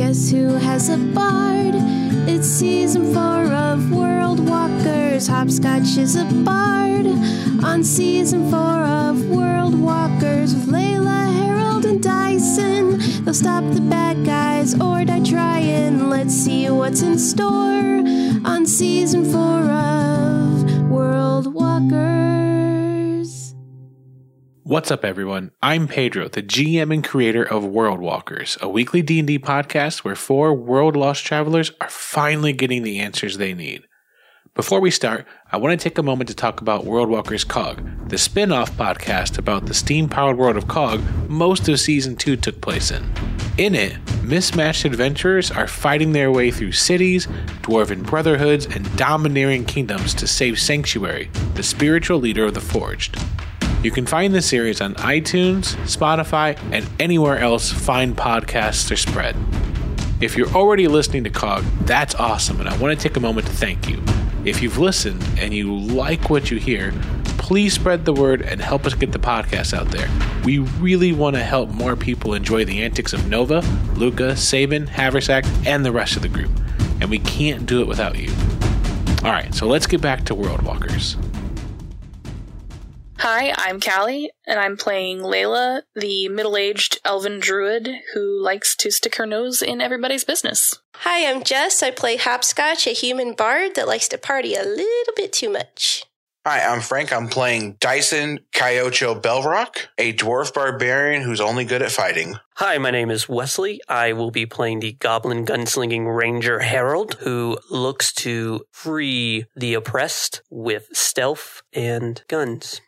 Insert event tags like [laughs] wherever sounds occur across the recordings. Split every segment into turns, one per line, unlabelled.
Guess who has a bard? It's season four of World Walkers. Hopscotch is a bard on season four of World Walkers with Layla, Harold, and Dyson. They'll stop the bad guys or die trying. Let's see what's in store on season four of
What's up, everyone? I'm Pedro, the GM and creator of World Walkers, a weekly D&D podcast where four world lost travelers are finally getting the answers they need. Before we start, I want to take a moment to talk about World Walkers COG, the spin-off podcast about the steam-powered world of COG most of season 2 took place in. In it, mismatched adventurers are fighting their way through cities, dwarven brotherhoods, and domineering kingdoms to save Sanctuary, the spiritual leader of the Forged. You can find the series on iTunes, Spotify, and anywhere else fine podcasts are spread. If you're already listening to COG, that's awesome, and I want to take a moment to thank you. If you've listened and you like what you hear, please spread the word and help us get the podcast out there. We really want to help more people enjoy the antics of Nova, Luca, Saban, Haversack, and the rest of the group, and we can't do it without you. All right, so let's get back to World Walkers.
Hi, I'm Callie, and I'm playing Layla, the middle aged elven druid who likes to stick her nose in everybody's business.
Hi, I'm Jess. I play Hopscotch, a human bard that likes to party a little bit too much.
Hi, I'm Frank. I'm playing Dyson Kyocho Belrock, a dwarf barbarian who's only good at fighting.
Hi, my name is Wesley. I will be playing the Goblin Gunslinging Ranger Harold, who looks to free the oppressed with stealth and guns.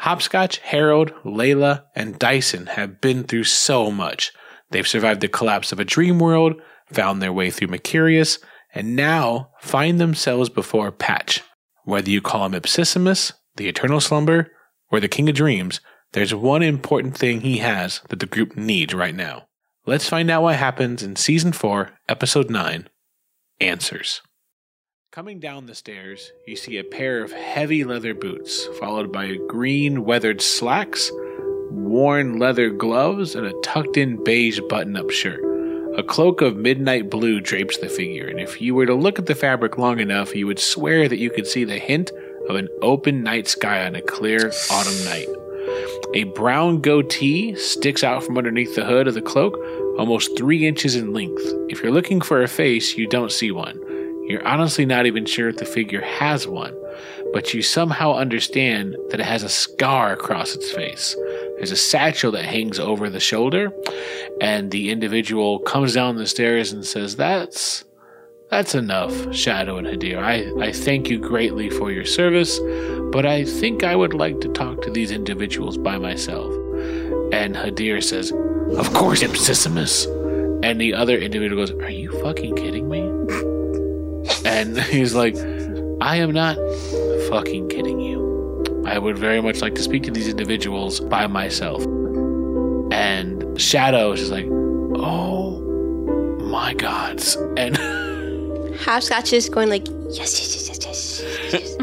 Hopscotch, Harold, Layla, and Dyson have been through so much. They've survived the collapse of a dream world, found their way through Mercurius, and now find themselves before Patch. Whether you call him Ipsissimus, the Eternal Slumber, or the King of Dreams, there's one important thing he has that the group needs right now. Let's find out what happens in Season 4, Episode 9 Answers. Coming down the stairs, you see a pair of heavy leather boots, followed by green weathered slacks, worn leather gloves, and a tucked in beige button up shirt. A cloak of midnight blue drapes the figure, and if you were to look at the fabric long enough, you would swear that you could see the hint of an open night sky on a clear autumn night. A brown goatee sticks out from underneath the hood of the cloak, almost three inches in length. If you're looking for a face, you don't see one. You're honestly not even sure if the figure has one, but you somehow understand that it has a scar across its face. There's a satchel that hangs over the shoulder, and the individual comes down the stairs and says, That's that's enough, Shadow and Hadir. I, I thank you greatly for your service, but I think I would like to talk to these individuals by myself. And Hadir says, Of course, Ipsissimus. And the other individual goes, Are you fucking kidding me? [laughs] And he's like, I am not fucking kidding you. I would very much like to speak to these individuals by myself. And Shadow is just like, oh my gods. And [laughs]
Hopscotch is going like, yes, yes, yes, yes, yes, yes.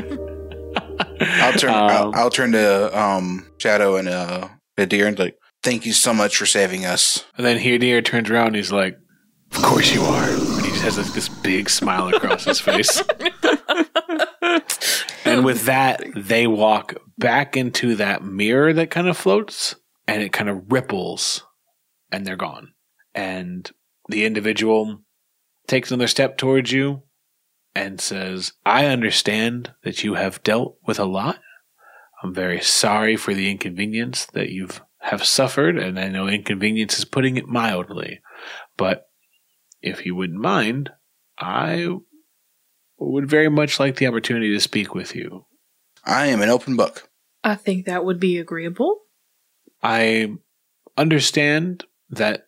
[laughs]
I'll turn. I'll,
Um,
I'll turn to um, Shadow and uh, Adir and like, thank you so much for saving us.
And then Hadir turns around and he's like, Of course you are. Has like, this big smile across his face. and with that, they walk back into that mirror that kind of floats and it kind of ripples and they're gone. And the individual takes another step towards you and says, I understand that you have dealt with a lot. I'm very sorry for the inconvenience that you've have suffered, and I know inconvenience is putting it mildly. But if you wouldn't mind, I would very much like the opportunity to speak with you.
I am an open book.
I think that would be agreeable.
I understand that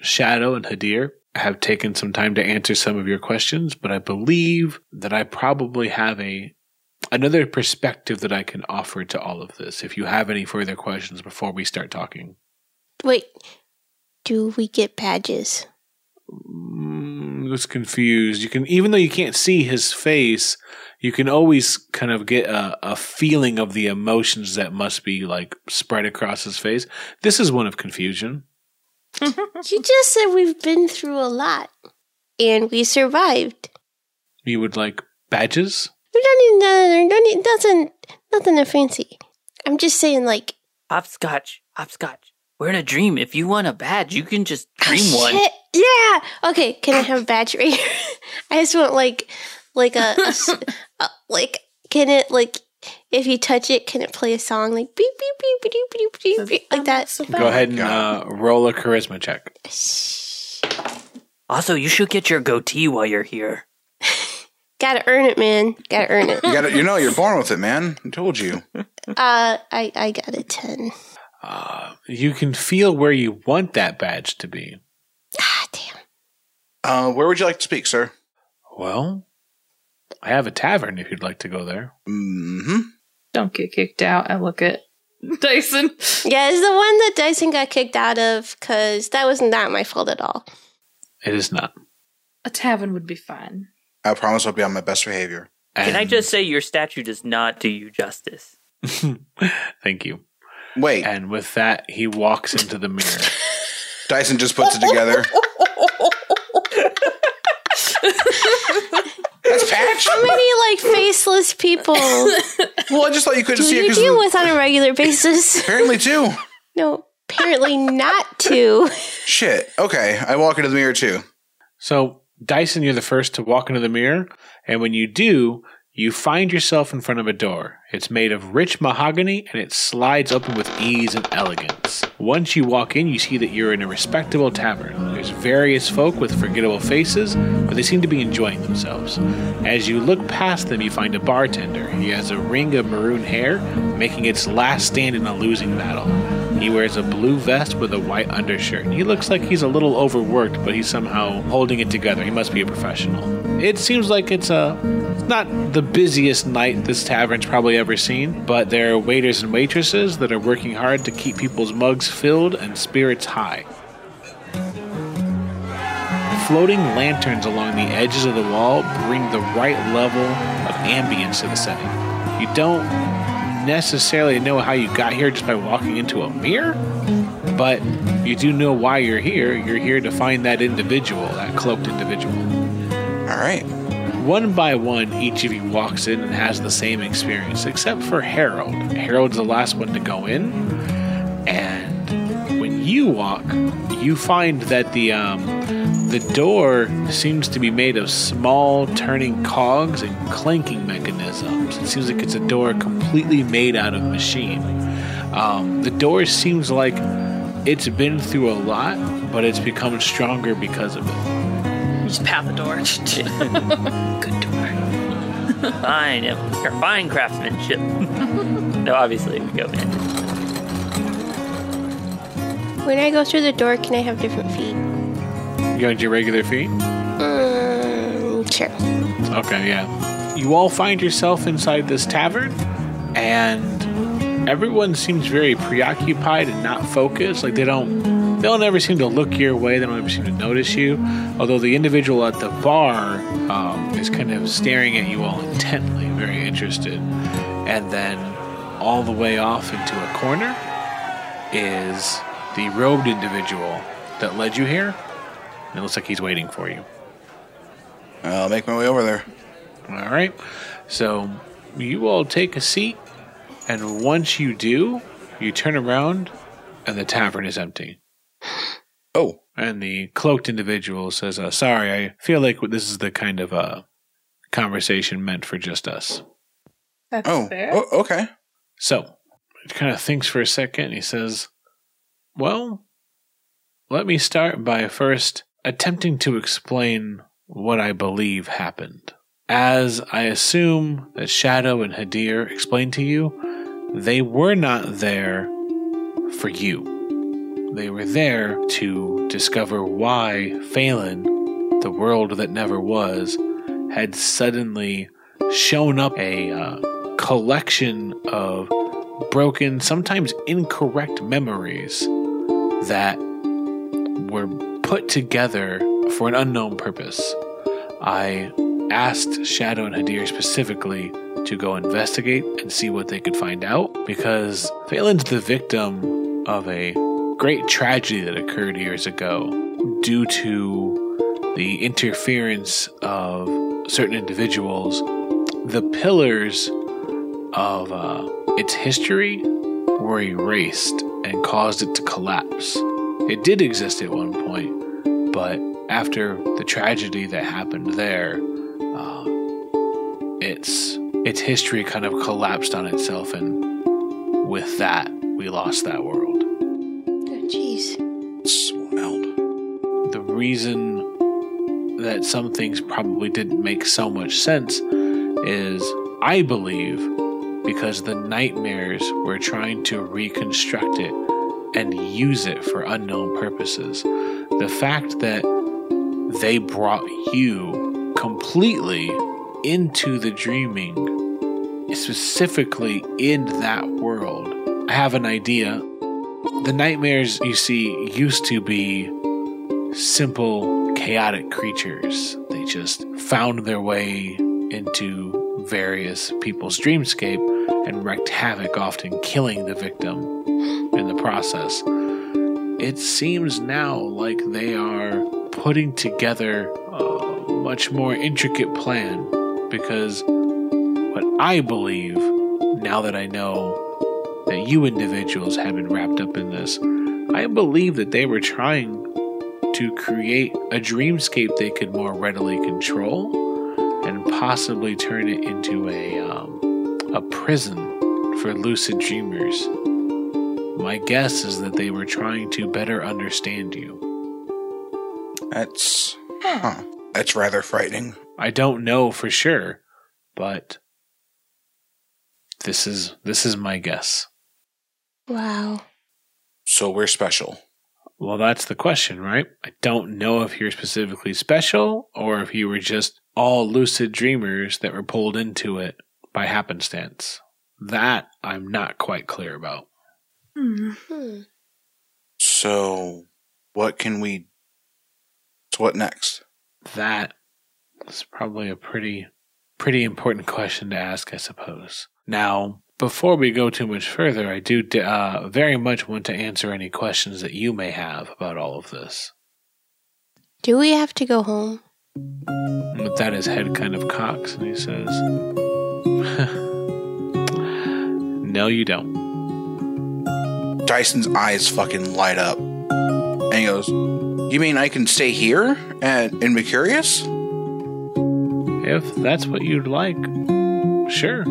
Shadow and Hadir have taken some time to answer some of your questions, but I believe that I probably have a another perspective that I can offer to all of this. If you have any further questions before we start talking.
Wait, do we get badges?
Mm, was confused. You can, even though you can't see his face, you can always kind of get a, a feeling of the emotions that must be like spread across his face. This is one of confusion. [laughs]
You just said we've been through a lot and we survived.
You would like badges?
We don't need, don't need nothing, nothing fancy. I'm just saying, like,
Hopscotch, hopscotch. We're in a dream. If you want a badge, you can just dream one.
Shit. Yeah. Okay. Can I have a badge right here? [laughs] I just want like, like a, a s- [laughs] a- like, can it like, if you touch it, can it play a song like beep beep beep beep beep beep beep, beep like that?
Go ahead and uh, roll a charisma check.
Also, you should get your goatee while you're here. [laughs]
Gotta earn it, man. Gotta earn it.
You got You know, you're born with it, man. I told you.
Uh, I I got a ten.
Uh, you can feel where you want that badge to be.
Ah, damn.
Uh, where would you like to speak, sir?
Well, I have a tavern if you'd like to go there.
Mm-hmm.
Don't get kicked out. I look at Dyson. [laughs]
Yeah, it's the one that Dyson got kicked out of because that was not my fault at all.
It is not.
A tavern would be fine.
I promise I'll be on my best behavior.
Can I just say your statue does not do you justice? [laughs]
Thank you.
Wait,
And with that, he walks into the mirror. [laughs]
Dyson just puts it together. That's Patch.
How many like faceless people [laughs]
Well, I just thought you couldn't
do
see it
you deal with on a regular basis? [laughs]
apparently too.
No, apparently not to.
Shit. Okay, I walk into the mirror too.
So, Dyson, you're the first to walk into the mirror. And when you do, you find yourself in front of a door. It's made of rich mahogany and it slides open with ease and elegance. Once you walk in, you see that you're in a respectable tavern. There's various folk with forgettable faces, but they seem to be enjoying themselves. As you look past them, you find a bartender. He has a ring of maroon hair, making its last stand in a losing battle. He wears a blue vest with a white undershirt. He looks like he's a little overworked, but he's somehow holding it together. He must be a professional. It seems like it's a not the busiest night this tavern's probably ever seen, but there are waiters and waitresses that are working hard to keep people's mugs filled and spirits high. Floating lanterns along the edges of the wall bring the right level of ambience to the setting. You don't necessarily know how you got here just by walking into a mirror, but you do know why you're here. You're here to find that individual, that cloaked individual.
All right.
One by one, each of you walks in and has the same experience, except for Harold. Harold's the last one to go in, and when you walk, you find that the um, the door seems to be made of small turning cogs and clanking mechanisms. It seems like it's a door completely made out of machine. Um, the door seems like it's been through a lot, but it's become stronger because of it.
You just pat the door. [laughs] Good door.
Fine, yeah, fine craftsmanship. [laughs] no, obviously we go in.
When I go through the door, can I have different feet?
You got your regular feet?
Mm, sure.
Okay, yeah. You all find yourself inside this tavern, and everyone seems very preoccupied and not focused. Like they don't, they don't ever seem to look your way. They don't ever seem to notice you. Although the individual at the bar um, is kind of staring at you all intently, very interested. And then, all the way off into a corner is the robed individual that led you here. And It looks like he's waiting for you.
I'll make my way over there.
All right. So you all take a seat, and once you do, you turn around, and the tavern is empty.
Oh,
And the cloaked individual says, uh, "Sorry, I feel like this is the kind of uh, conversation meant for just us."
That's
oh,
fair.
oh, okay.
So he kind of thinks for a second. And he says, "Well, let me start by first attempting to explain what I believe happened. As I assume that Shadow and Hadir explained to you, they were not there for you. They were there to discover why Phelan, the world that never was, had suddenly shown up a uh, collection of broken, sometimes incorrect memories that were put together for an unknown purpose. I asked Shadow and Hadir specifically to go investigate and see what they could find out because Phelan's the victim of a great tragedy that occurred years ago due to the interference of certain individuals. The pillars of uh, its history were erased and caused it to collapse. It did exist at one point, but after the tragedy that happened there, uh, its its history kind of collapsed on itself, and with that, we lost that world.
Jeez.
It's wild.
The reason that some things probably didn't make so much sense is, I believe, because the nightmares were trying to reconstruct it and use it for unknown purposes. The fact that they brought you completely into the dreaming, specifically in that world. I have an idea. The nightmares you see used to be simple, chaotic creatures. They just found their way into various people's dreamscape and wreaked havoc, often killing the victim in the process. It seems now like they are putting together a much more intricate plan because what I believe, now that I know that you individuals have been wrapped up in this, I believe that they were trying to create a dreamscape they could more readily control and possibly turn it into a um, a prison for lucid dreamers. My guess is that they were trying to better understand you.
That's huh. That's rather frightening.
I don't know for sure, but this is this is my guess.
Wow.
So we're special.
Well, that's the question, right? I don't know if you're specifically special or if you were just all lucid dreamers that were pulled into it by happenstance. That I'm not quite clear about.
Hmm.
Hmm.
So what can we so what next?
That is probably a pretty pretty important question to ask, I suppose. Now, before we go too much further, I do uh, very much want to answer any questions that you may have about all of this.
Do we have to go home?
With that, his head kind of cocks and he says, [laughs] No, you don't.
Dyson's eyes fucking light up. And he goes, You mean I can stay here and be curious?
If that's what you'd like, sure.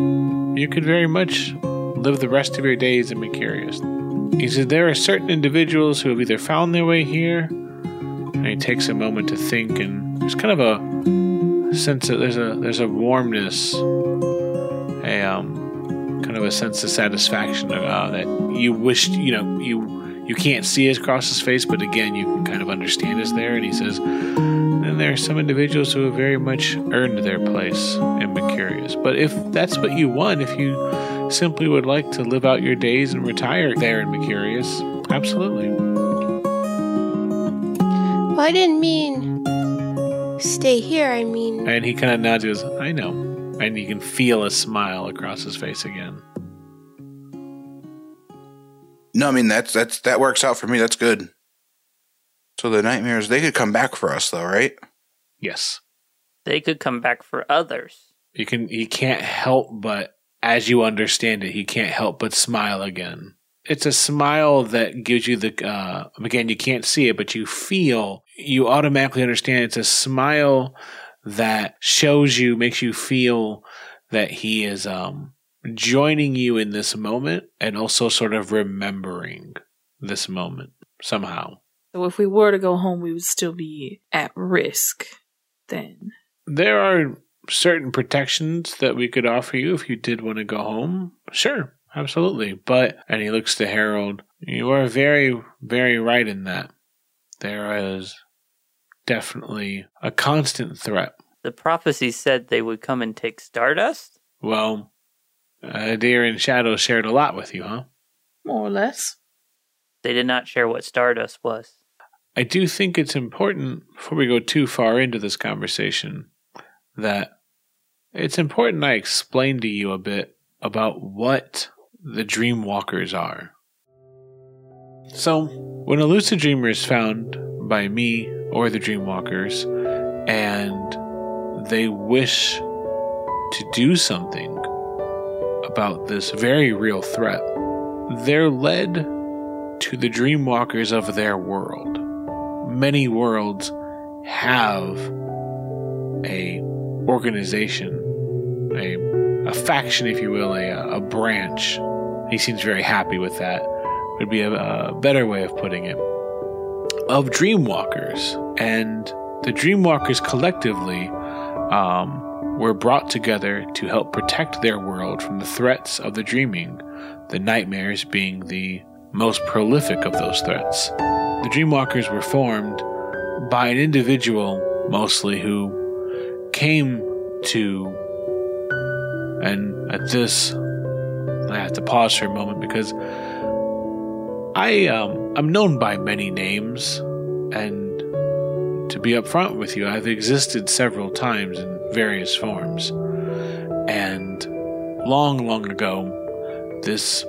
You could very much live the rest of your days in Mercurius. He said there are certain individuals who have either found their way here, and he takes a moment to think, and there's kind of a sense that there's a there's a warmness, a um, kind of a sense of satisfaction uh, that you wished you know you you can't see across his face, but again you can kind of understand is there. And he says, and there are some individuals who have very much earned their place Mercurius. But if that's what you want, if you simply would like to live out your days and retire there in Mercurius, absolutely.
Well, I didn't mean stay here. I mean,
And he kind of nods, and goes, I know. And you can feel a smile across his face again.
No, I mean that's that's that works out for me. That's good. So the nightmares they could come back for us though, right?
Yes.
They could come back for others.
You can he can't help but as you understand it, he can't help but smile again. It's a smile that gives you the uh again you can't see it, but you feel you automatically understand it's a smile that shows you makes you feel that he is um joining you in this moment and also sort of remembering this moment somehow.
So if we were to go home, we would still be at risk then.
There are certain protections that we could offer you if you did want to go home. Sure, absolutely. But, and he looks to Harold, you are very, very right in that. There is definitely a constant threat.
The prophecy said they would come and take Stardust.
Well, uh, Deer and Shadow shared a lot with you, huh?
More or less.
They did not share what Stardust was.
I do think it's important, before we go too far into this conversation, that it's important I explain to you a bit about what the Dreamwalkers are. So, when a lucid dreamer is found by me or the Dreamwalkers, and they wish to do something about this very real threat, they're led to the Dreamwalkers of their world. Many worlds have a organization, a, a faction, if you will, a, a branch. He seems very happy with that. Would be a, a better way of putting it. Of Dreamwalkers, and the Dreamwalkers collectively um, were brought together to help protect their world from the threats of the dreaming, the nightmares being the most prolific of those threats. The Dreamwalkers were formed by an individual, mostly, who came to, and at this, I have to pause for a moment because I um, I'm known by many names, and to be upfront with you, I've existed several times in various forms. And long, long ago, this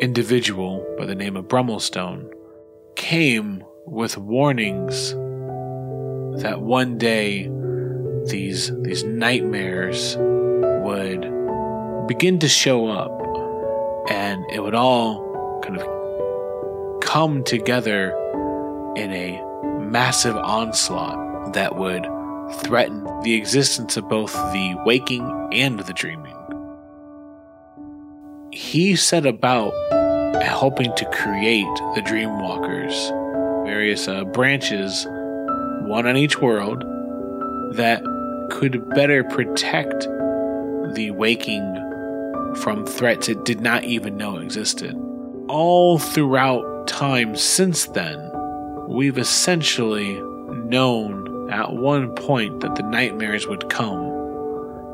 individual by the name of Brummelstone came with warnings that one day these these nightmares would begin to show up and it would all kind of come together in a massive onslaught that would threaten the existence of both the waking and the dreaming. He set about helping to create the Dreamwalkers, various uh, branches, one on each world, that could better protect the waking from threats it did not even know existed. All throughout time since then, we've essentially known at one point that the nightmares would come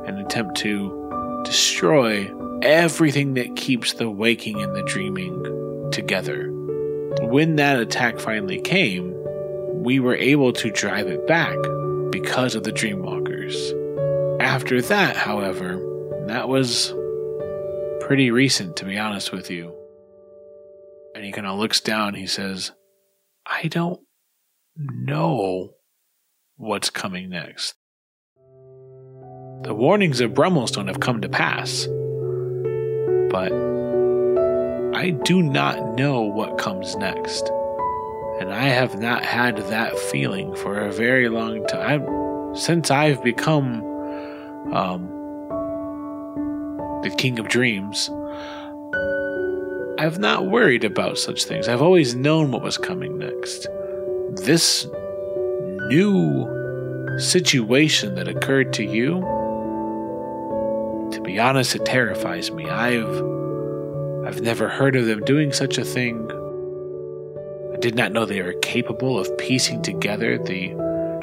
and attempt to destroy everything that keeps the waking and the dreaming together. When that attack finally came, we were able to drive it back because of the Dreamwalkers. After that, however, that was pretty recent, to be honest with you. And he kind of looks down, he says, I don't know what's coming next. The warnings of Brummelstone have come to pass, but I do not know what comes next. And I have not had that feeling for a very long time. Since I've become um, the King of Dreams, I've not worried about such things. I've always known what was coming next. This new situation that occurred to you, to be honest, it terrifies me. I've I've never heard of them doing such a thing. I did not know they were capable of piecing together the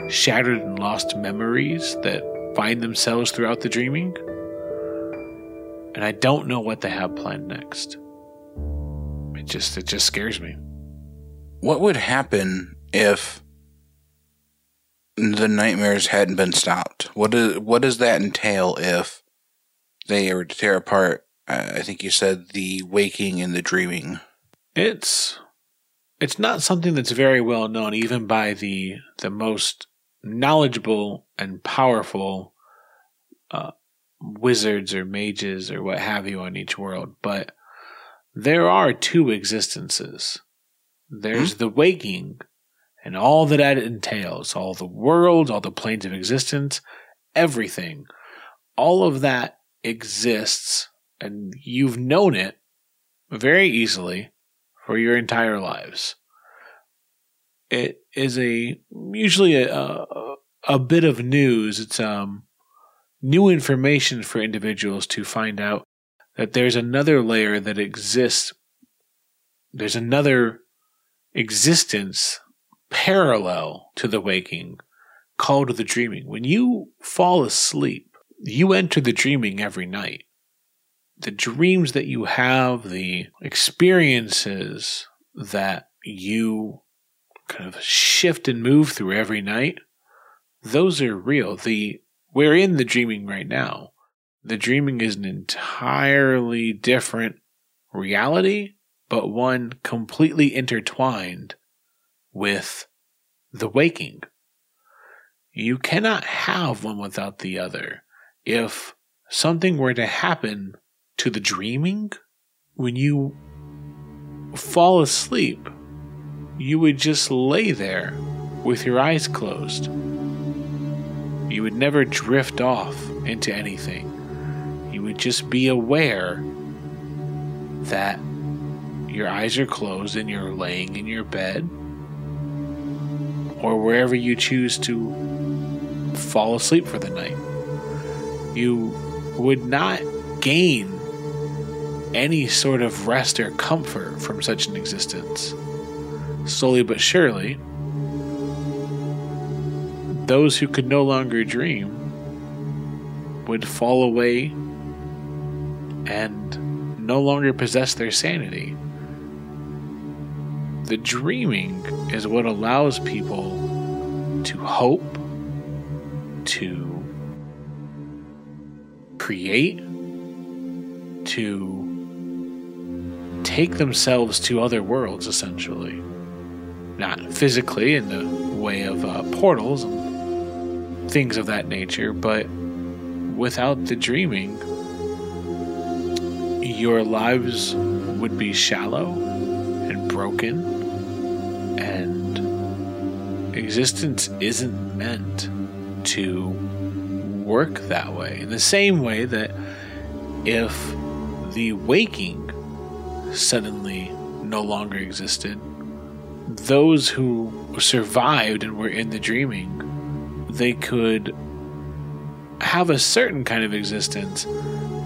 shattered and lost memories that find themselves throughout the dreaming. And I don't know what they have planned next. It just it just scares me.
What would happen if the nightmares hadn't been stopped? What does what does that entail if they were to tear apart? Uh, I think you said the waking and the dreaming.
It's it's not something that's very well known even by the the most knowledgeable and powerful uh, wizards or mages or what have you on each world, but there are two existences. There's the waking and all that that entails, all the worlds, all the planes of existence, everything. All of that exists and you've known it very easily for your entire lives. It is a usually a, a, a bit of news. It's um new information for individuals to find out that there's another layer that exists. There's another existence parallel to the waking called the dreaming. When you fall asleep, you enter the dreaming every night. The dreams that you have, the experiences that you kind of shift and move through every night, those are real. The we're in the dreaming right now. The dreaming is an entirely different reality, but one completely intertwined with the waking. You cannot have one without the other. If something were to happen to the dreaming, when you fall asleep, you would just lay there with your eyes closed. You would never drift off into anything. You would just be aware that your eyes are closed and you're laying in your bed or wherever you choose to fall asleep for the night. You would not gain any sort of rest or comfort from such an existence. Slowly but surely, those who could no longer dream would fall away and no longer possess their sanity. The dreaming is what allows people to hope, to create, to take themselves to other worlds, essentially. Not physically in the way of uh, portals and things of that nature, but without the dreaming, your lives would be shallow and broken, and existence isn't meant to work that way. In the same way that if the waking suddenly no longer existed, those who survived and were in the dreaming, they could have a certain kind of existence,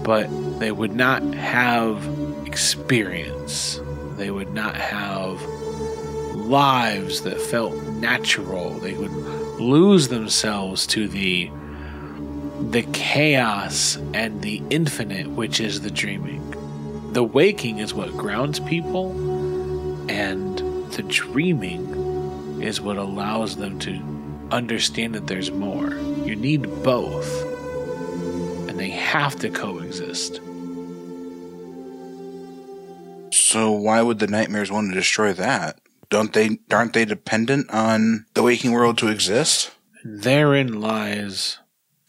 but they would not have experience. They would not have lives that felt natural. They would lose themselves to the the chaos and the infinite, which is the dreaming. The waking is what grounds people, and the dreaming is what allows them to understand that there's more. You need both, and they have to coexist.
So why would the nightmares want to destroy that? Don't they aren't they dependent on the waking world to exist?
Therein lies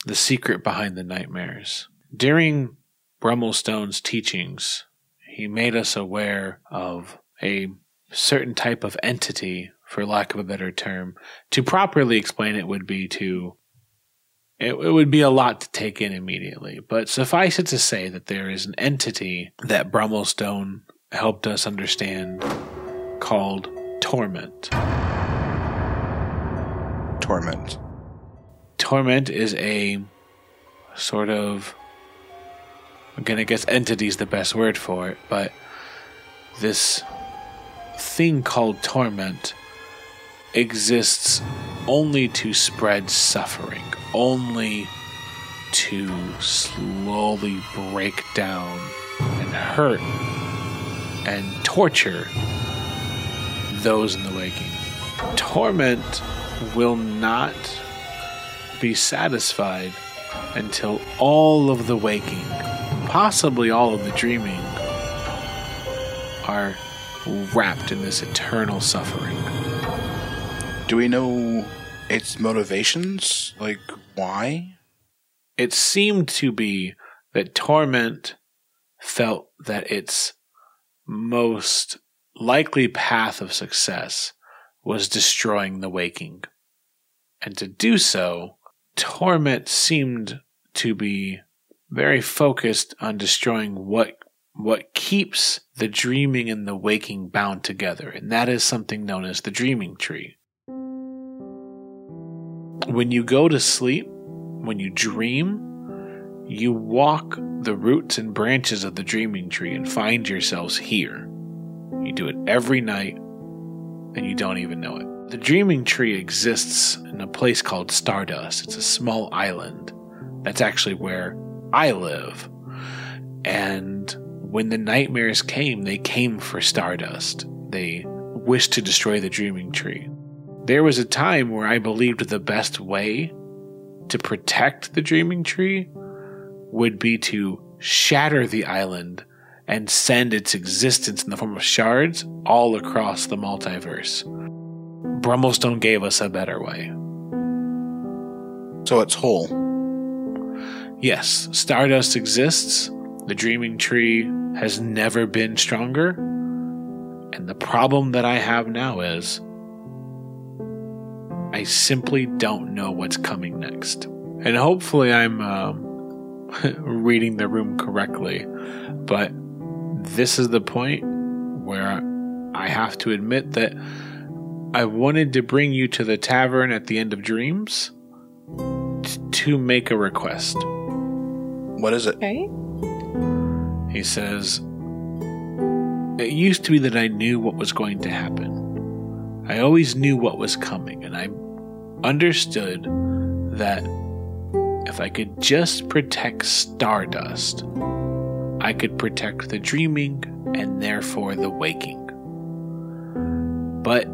the secret behind the nightmares. During Brummelstone's teachings, he made us aware of a certain type of entity, for lack of a better term. To properly explain it would be to it, it would be a lot to take in immediately, but suffice it to say that there is an entity that Brummelstone helped us understand called Torment.
Torment.
Torment is a sort of again I guess entity is the best word for it, but this thing called torment exists only to spread suffering, only to slowly break down and hurt and torture those in the waking. Torment will not be satisfied until all of the waking, possibly all of the dreaming, are wrapped in this eternal suffering.
Do we know its motivations? Like why?
It seemed to be that Torment felt that its most likely path of success was destroying the waking. And to do so, Torment seemed to be very focused on destroying what what keeps the dreaming and the waking bound together, and that is something known as the dreaming tree. When you go to sleep, when you dream, you walk the roots and branches of the dreaming tree and find yourselves here. You do it every night, and you don't even know it. The dreaming tree exists in a place called Stardust. It's a small island. That's actually where I live. And when the nightmares came, they came for Stardust. They wished to destroy the dreaming tree. There was a time where I believed the best way to protect the dreaming tree would be to shatter the island and send its existence in the form of shards all across the multiverse. Brummelstone gave us a better way.
So it's whole.
Yes, Stardust exists. The Dreaming Tree has never been stronger. And the problem that I have now is I simply don't know what's coming next. And hopefully I'm um, [laughs] reading the room correctly. But this is the point where I have to admit that I wanted to bring you to the tavern at the end of Dreams t- to make a request.
What is it?
Okay.
He says, It used to be that I knew what was going to happen. I always knew what was coming, and I understood that if I could just protect Stardust, I could protect the dreaming and therefore the waking. But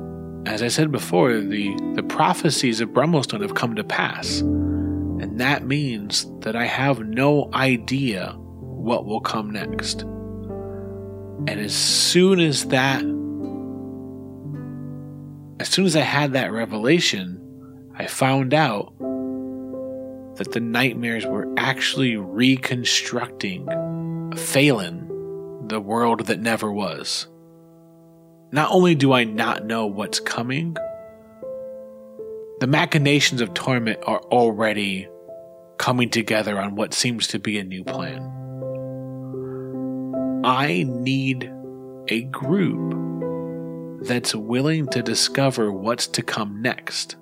as I said before, the, the prophecies of Brummelstone have come to pass. And that means that I have no idea what will come next. And as soon as that, as soon as I had that revelation, I found out that the nightmares were actually reconstructing Phelan, the world that never was. Not only do I not know what's coming, the machinations of torment are already coming together on what seems to be a new plan. I need a group that's willing to discover what's to come next.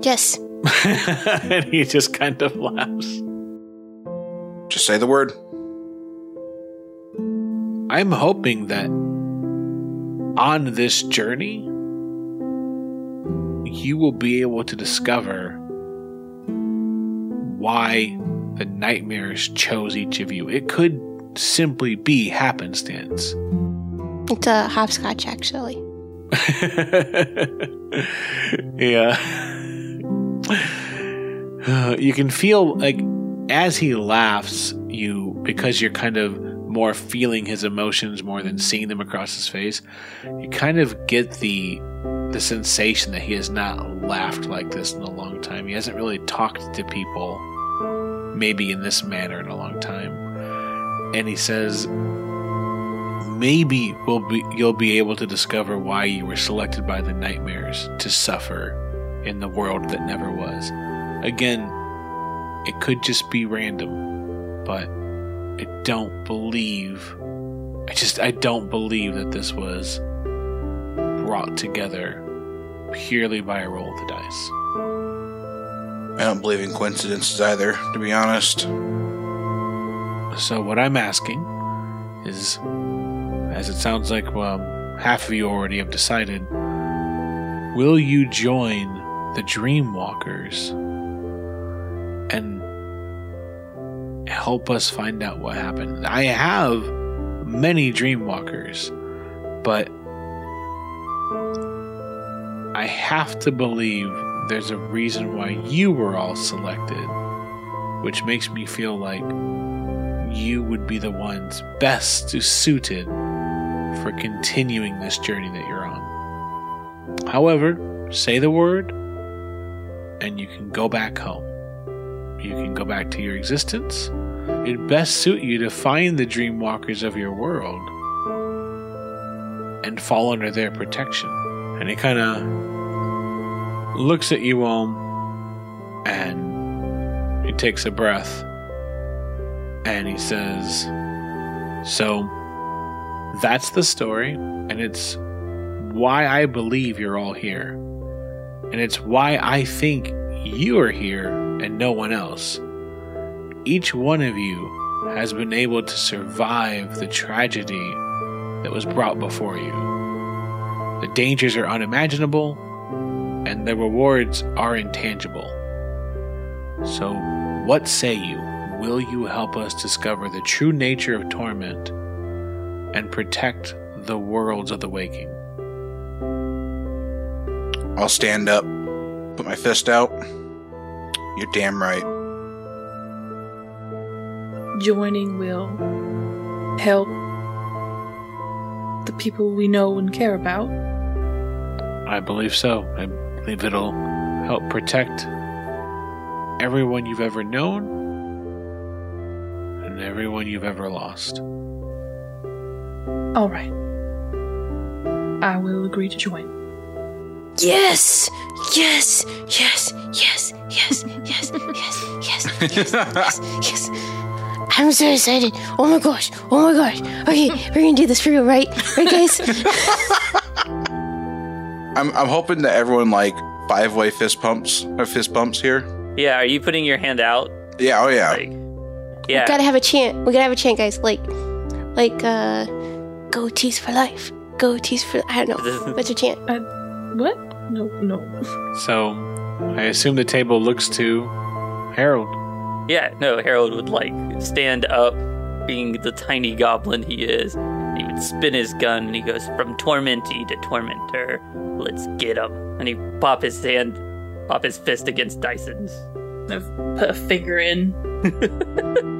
Yes. [laughs]
and he just kind of laughs.
Just say the word.
I'm hoping that on this journey, you will be able to discover why the nightmares chose each of you. It could simply be happenstance.
It's a hopscotch, actually. [laughs]
yeah. Uh, you can feel like as he laughs, you because you're kind of more feeling his emotions more than seeing them across his face. You kind of get the the sensation that he has not laughed like this in a long time. He hasn't really talked to people maybe in this manner in a long time. And he says maybe we'll be, you'll be able to discover why you were selected by the nightmares to suffer in the world that never was. Again, it could just be random, but I don't believe. I just I don't believe that this was brought together purely by a roll of the dice.
I don't believe in coincidences either, to be honest.
So what I'm asking is, as it sounds like um, half of you already have decided, will you join the Dreamwalkers and help us find out what happened? I have many Dreamwalkers, but I have to believe there's a reason why you were all selected, which makes me feel like you would be the ones best suited for continuing this journey that you're on. However, say the word, and you can go back home. You can go back to your existence. It'd best suit you to find the dreamwalkers of your world and fall under their protection. And he kind of looks at you all and he takes a breath and he says, So that's the story, and it's why I believe you're all here. And it's why I think you are here and no one else. Each one of you has been able to survive the tragedy that was brought before you. The dangers are unimaginable, and the rewards are intangible. So, what say you? Will you help us discover the true nature of torment and protect the worlds of the waking?
I'll stand up, put my fist out. You're damn right.
Joining will help the people we know and care about.
I believe so. I believe it'll help protect everyone you've ever known and everyone you've ever lost.
All right. I will agree to join.
Yes! Yes! Yes! Yes! Yes! Yes! Yes! Yes! [laughs] Yes! Yes! Yes! I'm so excited. Oh my gosh. Oh my gosh. Okay, we're gonna do this for real, right? Right, guys? [laughs]
I'm I'm hoping that everyone like five way fist pumps or fist bumps here.
Yeah, are you putting your hand out?
Yeah, oh yeah.
Like, yeah.
We gotta have a chant. We gotta have a chant, guys. Like, like, uh, go tease for life. Go tease for. I don't know. [laughs] What's your chant?
What? No, no.
So I assume the table looks to Harold.
Yeah, no, Harold would like stand up, being the tiny goblin he is. He would spin his gun and he goes, From tormenty to tormentor, let's get him. And he pop his hand, pop his fist against Dyson's.
I've put a finger in. [laughs]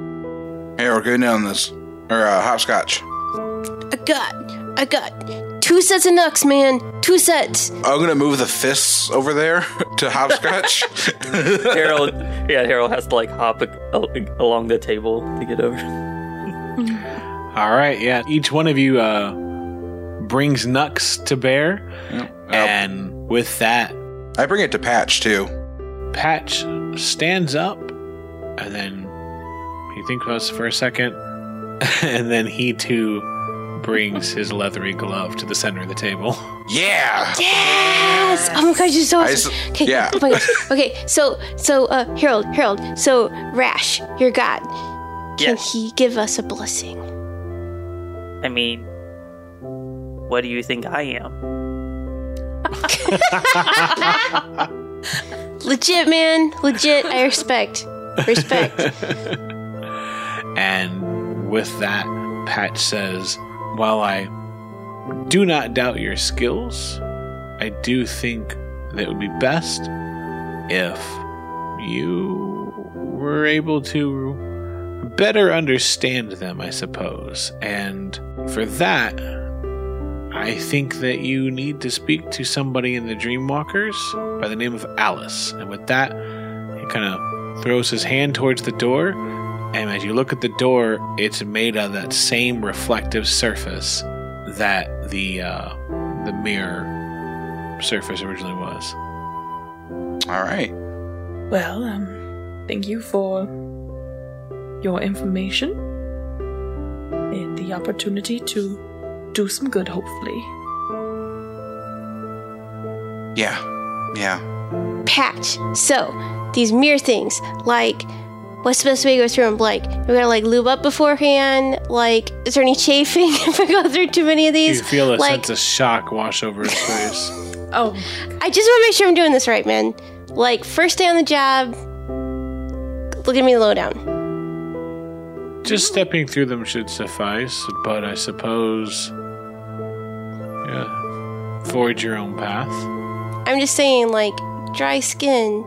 Hey, we're getting on this. Or uh, hopscotch.
I got, I got two sets of knucks, man. Two sets.
I'm gonna move the fists over there [laughs] to hopscotch. [laughs]
Harold, yeah, Harold has to like hop a- a- along the table to get over. [laughs]
All right, yeah. Each one of you uh, brings Nux to bear, and with that,
I bring it to Patch too.
Patch stands up, and then he thinks about it for a second, [laughs] and then he too brings his leathery glove to the center of the table.
Yeah.
Yes. Oh my gosh, you're so awesome.
s-
Okay.
yeah.
Oh my gosh. Okay. So, so, uh, Harold, Harold. So, Rash, your god. Can
Yes.
he give us a blessing?
I mean, what do you think I am? [laughs]
Legit, man. Legit. I respect. Respect. [laughs]
And with that, Patch says, While I do not doubt your skills, I do think that it would be best if you were able to better understand them, I suppose. And for that, I think that you need to speak to somebody in the Dreamwalkers by the name of Alice. And with that, he kind of throws his hand towards the door. And as you look at the door, it's made of that same reflective surface that the uh, the mirror surface originally was.
All right.
Well, um, thank you for your information and the opportunity to do some good, hopefully.
Yeah. Yeah.
Patch. So, these mirror things, like, what's the best way to go through them? Like, we're gonna like lube up beforehand. Like, is there any chafing [laughs] if I go through too many of these?
You feel a
like,
sense of shock wash over his face. [laughs]
Oh,
I just want to make sure I'm doing this right, man. Like, first day on the job, look at me the lowdown.
Just stepping through them should suffice, but I suppose, yeah, forge your own path.
I'm just saying, like, dry skin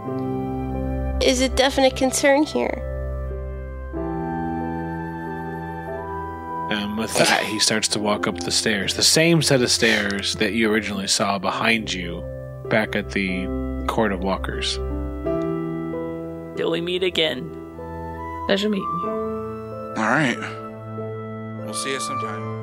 is a definite concern here.
And with that, he starts to walk up the stairs, the same set of stairs that you originally saw behind you back at the Court of Walkers.
Till we meet again.
pleasure meeting you.
All right. We'll see you sometime.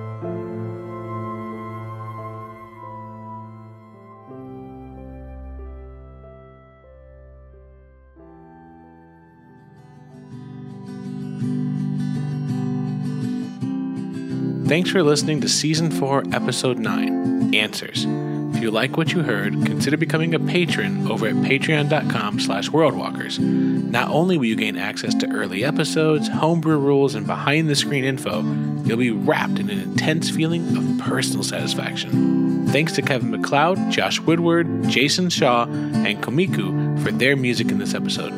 Thanks for listening to Season 4, Episode 9, Answers. If you like what you heard, consider becoming a patron over at patreon.com slash worldwalkers. Not only will you gain access to early episodes, homebrew rules, and behind-the-screen info, you'll be wrapped in an intense feeling of personal satisfaction. Thanks to Kevin MacLeod, Josh Woodward, Jason Shaw, and Komiku for their music in this episode.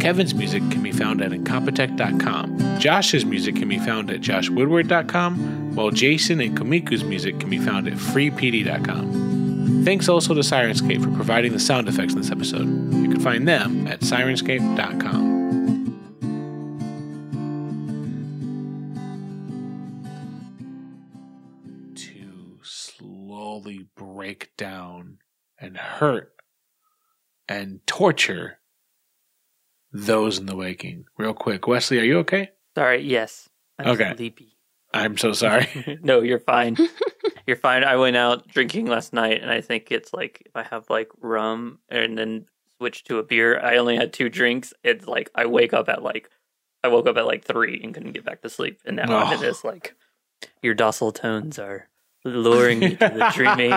Kevin's music can be found at incompetech.com. Josh's music can be found at joshwoodward.com, while Jason and Komiku's music can be found at freepd.com. Thanks also to Syrinscape for providing the sound effects in this episode. You can find them at syrinscape.com. To slowly break down and hurt and torture those in the waking. Real quick, Wesley, are you okay?
Sorry, yes. I'm
Okay.
sleepy.
I'm so sorry. [laughs]
no, you're fine. [laughs] you're fine. I went out drinking last night, and I think it's like if I have like rum and then switch to a beer, I only had two drinks. It's like I wake up at like I woke up at like three and couldn't get back to sleep, and now I'm in
Oh.
this like your docile tones are luring me to the dreaming.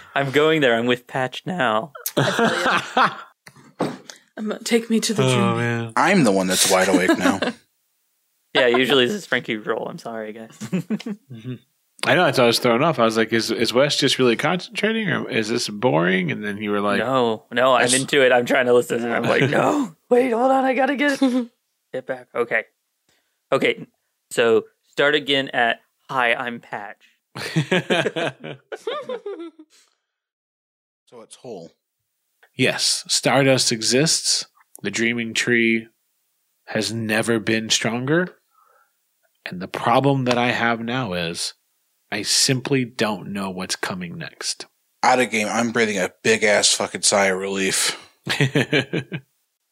[laughs] I'm going there. I'm with Patch now.
Um, take me to the
oh
dream.
man.
I'm the one that's wide awake now.
Yeah, usually this is Frankie's role. I'm sorry, guys. Mm-hmm.
I know that's why I was thrown off. I was like, is is Wes just really concentrating or is this boring? And then you were like,
no, no, I'm into it. I'm trying to listen, and I'm like, [laughs] no, wait, hold on, I gotta get [laughs] get back. Okay, okay. So start again at hi, I'm Patch.
So it's whole.
Yes, Stardust exists. The Dreaming Tree has never been stronger. And the problem that I have now is I simply don't know what's coming next.
Out of game, I'm breathing a big ass fucking sigh of relief. [laughs] I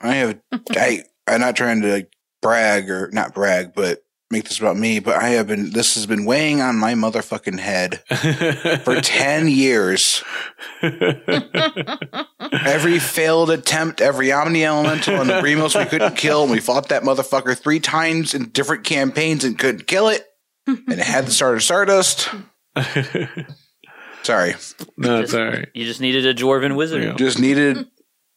have, I, I'm not trying to like, brag or not brag, but make this about me, but I have been, this has been weighing on my motherfucking head for [laughs] 10 years. Every failed attempt, every Omni Elemental and the Remos we couldn't kill, and we fought that motherfucker three times in different campaigns and couldn't kill it. And it had the starter Stardust. [laughs] Sorry.
no, it's all right.
You just needed a dwarven wizard.
Yeah.
Just needed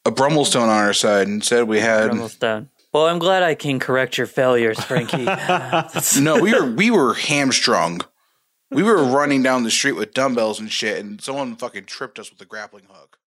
a Brummelstone on our side. Instead, we had.
Drummelstone. Well, I'm glad I can correct your failures, Frankie. [laughs]
No, we were we were hamstrung. We were running down the street with dumbbells and shit, and someone fucking tripped us with a grappling hook.